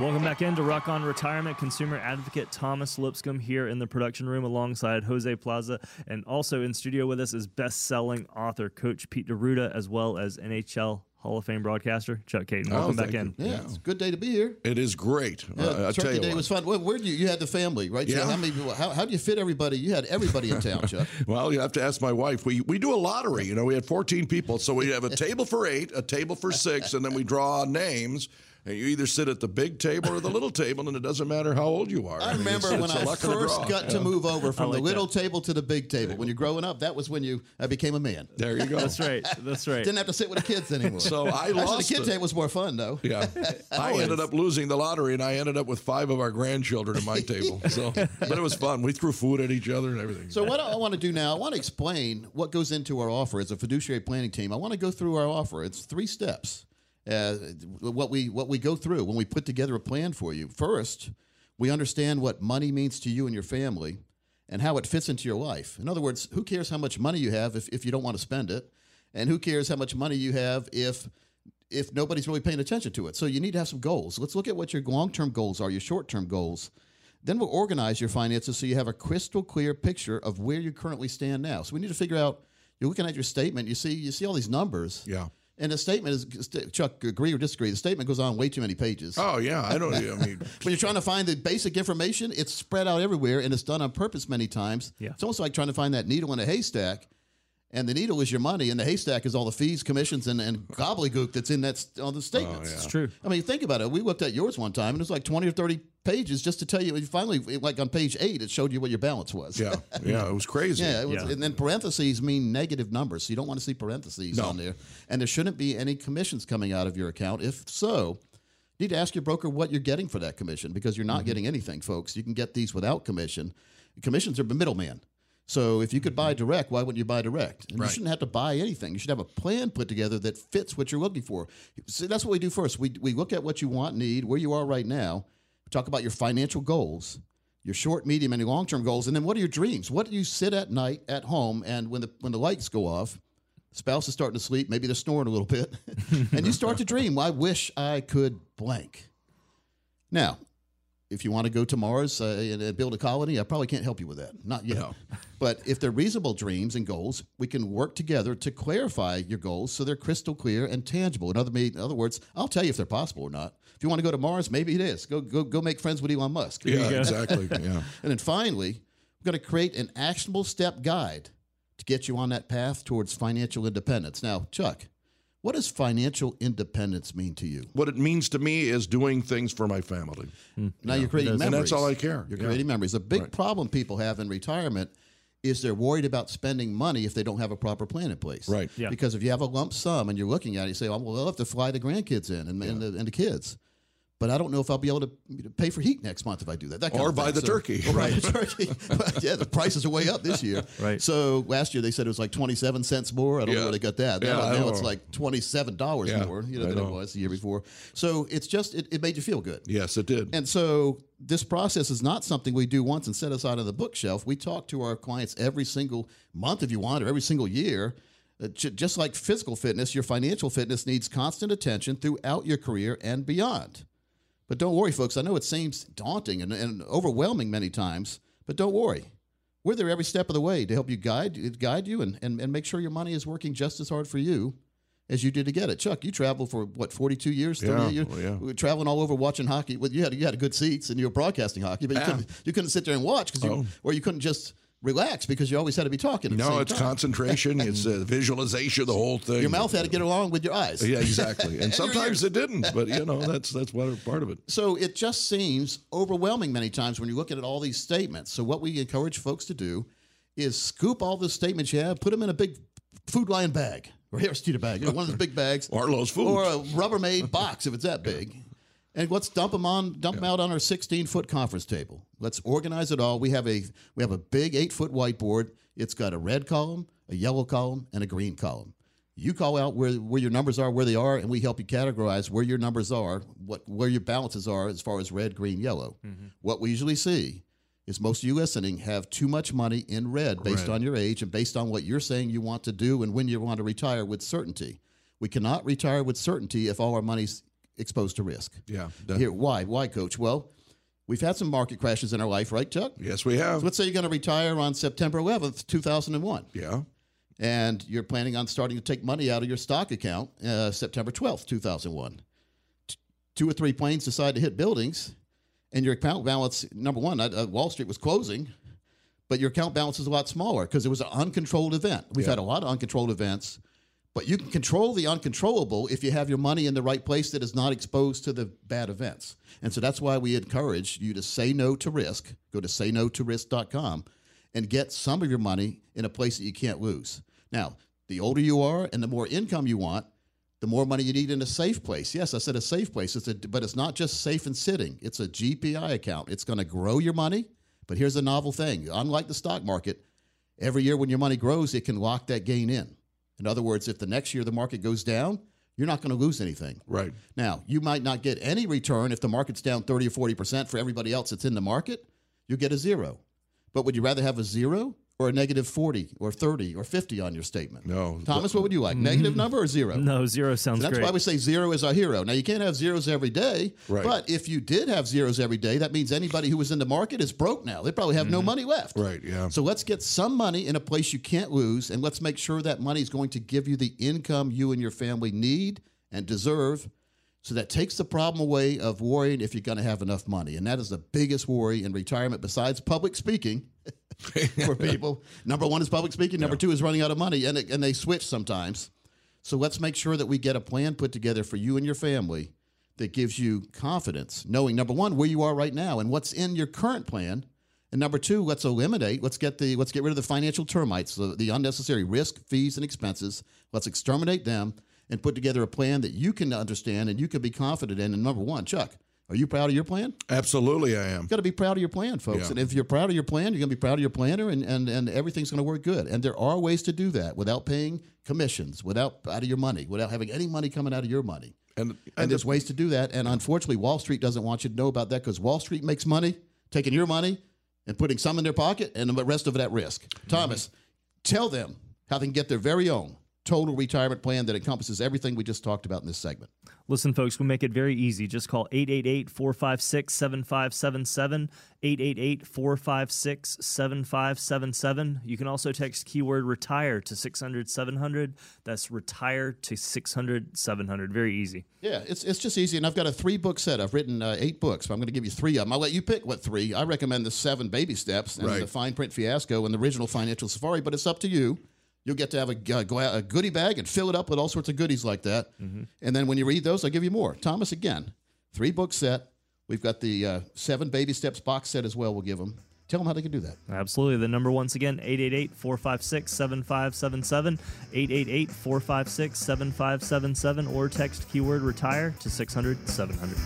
Welcome back into Rock On Retirement. Consumer advocate Thomas Lipscomb here in the production room alongside Jose Plaza. And also in studio with us is best selling author Coach Pete D'Arruda, as well as NHL Hall of Fame broadcaster Chuck Kaiton. Oh, Welcome thank back in. you. Yeah, it's a good day to be here. It is great. Yeah, Uh, I tell Turkey you Day what. was fun. Where, where did you? You had the family, right? Yeah. how many? people- How, how do you fit everybody? You had everybody in town, Chuck. Well, you have to ask my wife. We we do a lottery. You know, we had 14 people, so we have a table for eight, a table for six, and then we draw names. And you either sit at the big table or the little table, and it doesn't matter how old you are. I mean, remember it's- when it's a I luck of the first draw. got to move over from like the little that. table to the big table. When you're growing up, that was when you I became a man. There you go. That's right. That's right. Didn't have to sit with the kids anymore. So I Actually, lost the kid it. table was more fun though. Yeah, I ended up losing the lottery, and I ended up with five of our grandchildren at my table. So, but it was fun. We threw food at each other and everything. So what I want to do now, I want to explain what goes into our offer as a fiduciary planning team. I want to go through our offer. It's three steps. Uh, what we what we go through when we put together a plan for you. First, we understand what money means to you and your family, and how it fits into your life. In other words, who cares how much money you have if, if you don't want to spend it, and who cares how much money you have if if nobody's really paying attention to it. So you need to have some goals. Let's look at what your long term goals are, your short term goals. Then we'll organize your finances so you have a crystal clear picture of where you currently stand now. So we need to figure out. You're looking at your statement. You see, you see all these numbers. Yeah. And the statement is Chuck agree or disagree. The statement goes on way too many pages. oh yeah, I don't. I mean, When you're trying to find the basic information, it's spread out everywhere and it's done on purpose many times. Yeah. It's almost like trying to find that needle in a haystack. And the needle is your money, and the haystack is all the fees, commissions, and, and gobbledygook that's in that st- on the statements. It's true. I mean, think about it. We looked at yours one time, and it was like twenty or thirty pages just to tell you. Finally, like on page eight, it showed you what your balance was. yeah, yeah, it was crazy. Yeah, it was, Yeah. and then parentheses mean negative numbers, so you don't want to see parentheses No. on there. And there shouldn't be any commissions coming out of your account. If so, you need to ask your broker what you're getting for that commission because you're not Mm-hmm. getting anything, folks. You can get these without commission. Commissions are the middleman. So if you could buy mm-hmm. direct, why wouldn't you buy direct? And Right. You shouldn't have to buy anything. You should have a plan put together that fits what you're looking for. So that's what we do first. We, we look at what you want, need, where you are right now. We talk about your financial goals, your short, medium, and long term goals, and then what are your dreams? What do you sit at night at home and when the when the lights go off, spouse is starting to sleep, maybe they're snoring a little bit, and you start to dream. I wish I could blank. Now, if you want to go to Mars uh, and uh, build a colony, I probably can't help you with that. Not yet. But if they're reasonable dreams and goals, we can work together to clarify your goals so they're crystal clear and tangible. In other, in other words, I'll tell you if they're possible or not. If you want to go to Mars, maybe it is. Go go go make friends with Elon Musk. yeah, exactly. Yeah. And then finally, we're going to create an actionable step guide to get you on that path towards financial independence. Now, Chuck, what does financial independence mean to you? What it means to me is doing things for my family. Hmm. Now you're creating memories. And that's all I care. You're Yeah. creating memories. A big problem people have in retirement is they're worried about spending money if they don't have a proper plan in place. Right. Yeah. Because if you have a lump sum and you're looking at it, you say, oh, well, I'll have to fly the grandkids in and, and, the, and the kids. But I don't know if I'll be able to pay for heat next month if I do that. that kind Or of buy thing. the turkey. Or buy the turkey. yeah, the prices are way up this year. Right. So last year they said it was like 27 cents more. I don't know where they got that. Yeah, now I now it's like $27 Yeah, more you know, I than it was the year before. So it's just, it, it made you feel good. Yes, it did. And so this process is not something we do once and set aside on the bookshelf. We talk to our clients every single month, if you want, or every single year. Uh, just like physical fitness, your financial fitness needs constant attention throughout your career and beyond. But don't worry, folks. I know it seems daunting and, and overwhelming many times, but don't worry. We're there every step of the way to help you guide guide you and, and, and make sure your money is working just as hard for you as you did to get it. Chuck, you traveled for what, 42 years, 38 Yeah, well, yeah. We were traveling all over watching hockey. Well, you had you had good seats and you were broadcasting hockey, but you, Yeah. couldn't, you couldn't sit there and watch because you, Oh. or you couldn't just relax because you always had to be talking. No, it's time. concentration. It's uh, visualization. The whole thing. Your mouth had to get along with your eyes. Yeah, exactly. And sometimes it didn't, but you know that's that's part of it. So it just seems overwhelming many times when you look at all these statements. So what we encourage folks to do is scoop all the statements you have, put them in a big food lion bag or Harris Teeter bag, you know, one of those big bags, or Lowes Foods. or a Rubbermaid box if it's that big. And let's dump them on, dump them out on our 16 foot conference table. Let's organize it all. We have a we have a big eight foot whiteboard. It's got a red column, a yellow column, and a green column. You call out where, where your numbers are, where they are, and we help you categorize where your numbers are, what where your balances are as far as red, green, yellow. Mm-hmm. What we usually see is most of you listening have too much money in red based Red. on your age and based on what you're saying you want to do and when you want to retire with certainty. We cannot retire with certainty if all our money's exposed to risk. Yeah. Here, why? Why, coach? Well, we've had some market crashes in our life, right, Chuck? yes, we have. Let's say you're going to retire on September 11th, 2001, Yeah. and you're planning on starting to take money out of your stock account uh, September 12th, 2001. T- two or three planes decide to hit buildings, and your account balance, number one, uh, uh, Wall Street was closing, but your account balance is a lot smaller because it was an uncontrolled event. We've had a lot of uncontrolled events, but you can control the uncontrollable if you have your money in the right place that is not exposed to the bad events. And so that's why we encourage you to say no to risk. Go to sayno2risk.com and get some of your money in a place that you can't lose. Now, the older you are and the more income you want, the more money you need in a safe place. Yes, I said a safe place. It's a, but it's not just safe and sitting. It's a GPI account. It's going to grow your money. But here's a novel thing. Unlike the stock market, every year when your money grows, it can lock that gain in. In other words, if the next year the market goes down, you're not going to lose anything. Right. Now, you might not get any return if the market's down 30 or 40% for everybody else that's in the market. You get a zero. But would you rather have a zero or a negative 40 or 30 or 50 on your statement? No. Thomas, what would you like? Mm-hmm. Negative number or zero? No, zero sounds That's great. why we say zero is our hero. Now, you can't have zeros every day, Right. but if you did have zeros every day, that means anybody who was in the market is broke now. They probably have no mm-hmm. money left. Right. Yeah. So let's get some money in a place you can't lose, and let's make sure that money is going to give you the income you and your family need and deserve. So that takes the problem away of worrying if you're going to have enough money. And that is the biggest worry in retirement besides public speaking for people. Number one is public speaking. Number two is running out of money, and, it, and they switch sometimes. So let's make sure that we get a plan put together for you and your family that gives you confidence, knowing number one where you are right now and what's in your current plan, and number two, let's eliminate, let's get the let's get rid of the financial termites, the, the unnecessary risk, fees, and expenses. Let's exterminate them and put together a plan that you can understand and you can be confident in. And number one, Chuck, are you proud of your plan? Absolutely, I am. You got to be proud of your plan, folks. Yeah. And if you're proud of your plan, you're going to be proud of your planner, and, and, and everything's going to work good. And there are ways to do that without paying commissions, without out of your money, without having any money coming out of your money. And And and there's ways to do that. And unfortunately, Wall Street doesn't want you to know about that because Wall Street makes money taking your money and putting some in their pocket and the rest of it at risk. Mm-hmm. Thomas, tell them how they can get their very own total retirement plan that encompasses everything we just talked about in this segment. Listen, folks, we make it very easy. Just call 888 456 7577. 888 456 7577. You can also text keyword retire to 600 700. That's retire to 600 700. Very easy. Yeah, it's, it's just easy. And I've got a three book set. I've written uh, eight books, but I'm going to give you three of them. I'll let you pick what three. I recommend the seven baby steps and Right. the fine print fiasco and the original financial safari, but it's up to you. You'll get to have a, uh, go out, a goodie bag and fill it up with all sorts of goodies like that. And then when you read those, I'll give you more. Thomas, again, three book set. We've got the uh, seven baby steps box set as well. We'll give them. Tell them how they can do that. Absolutely. The number once again, 888 456 7577. 888 456 7577. Or text keyword retire to 600 700.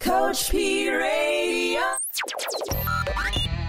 Coach P Radio.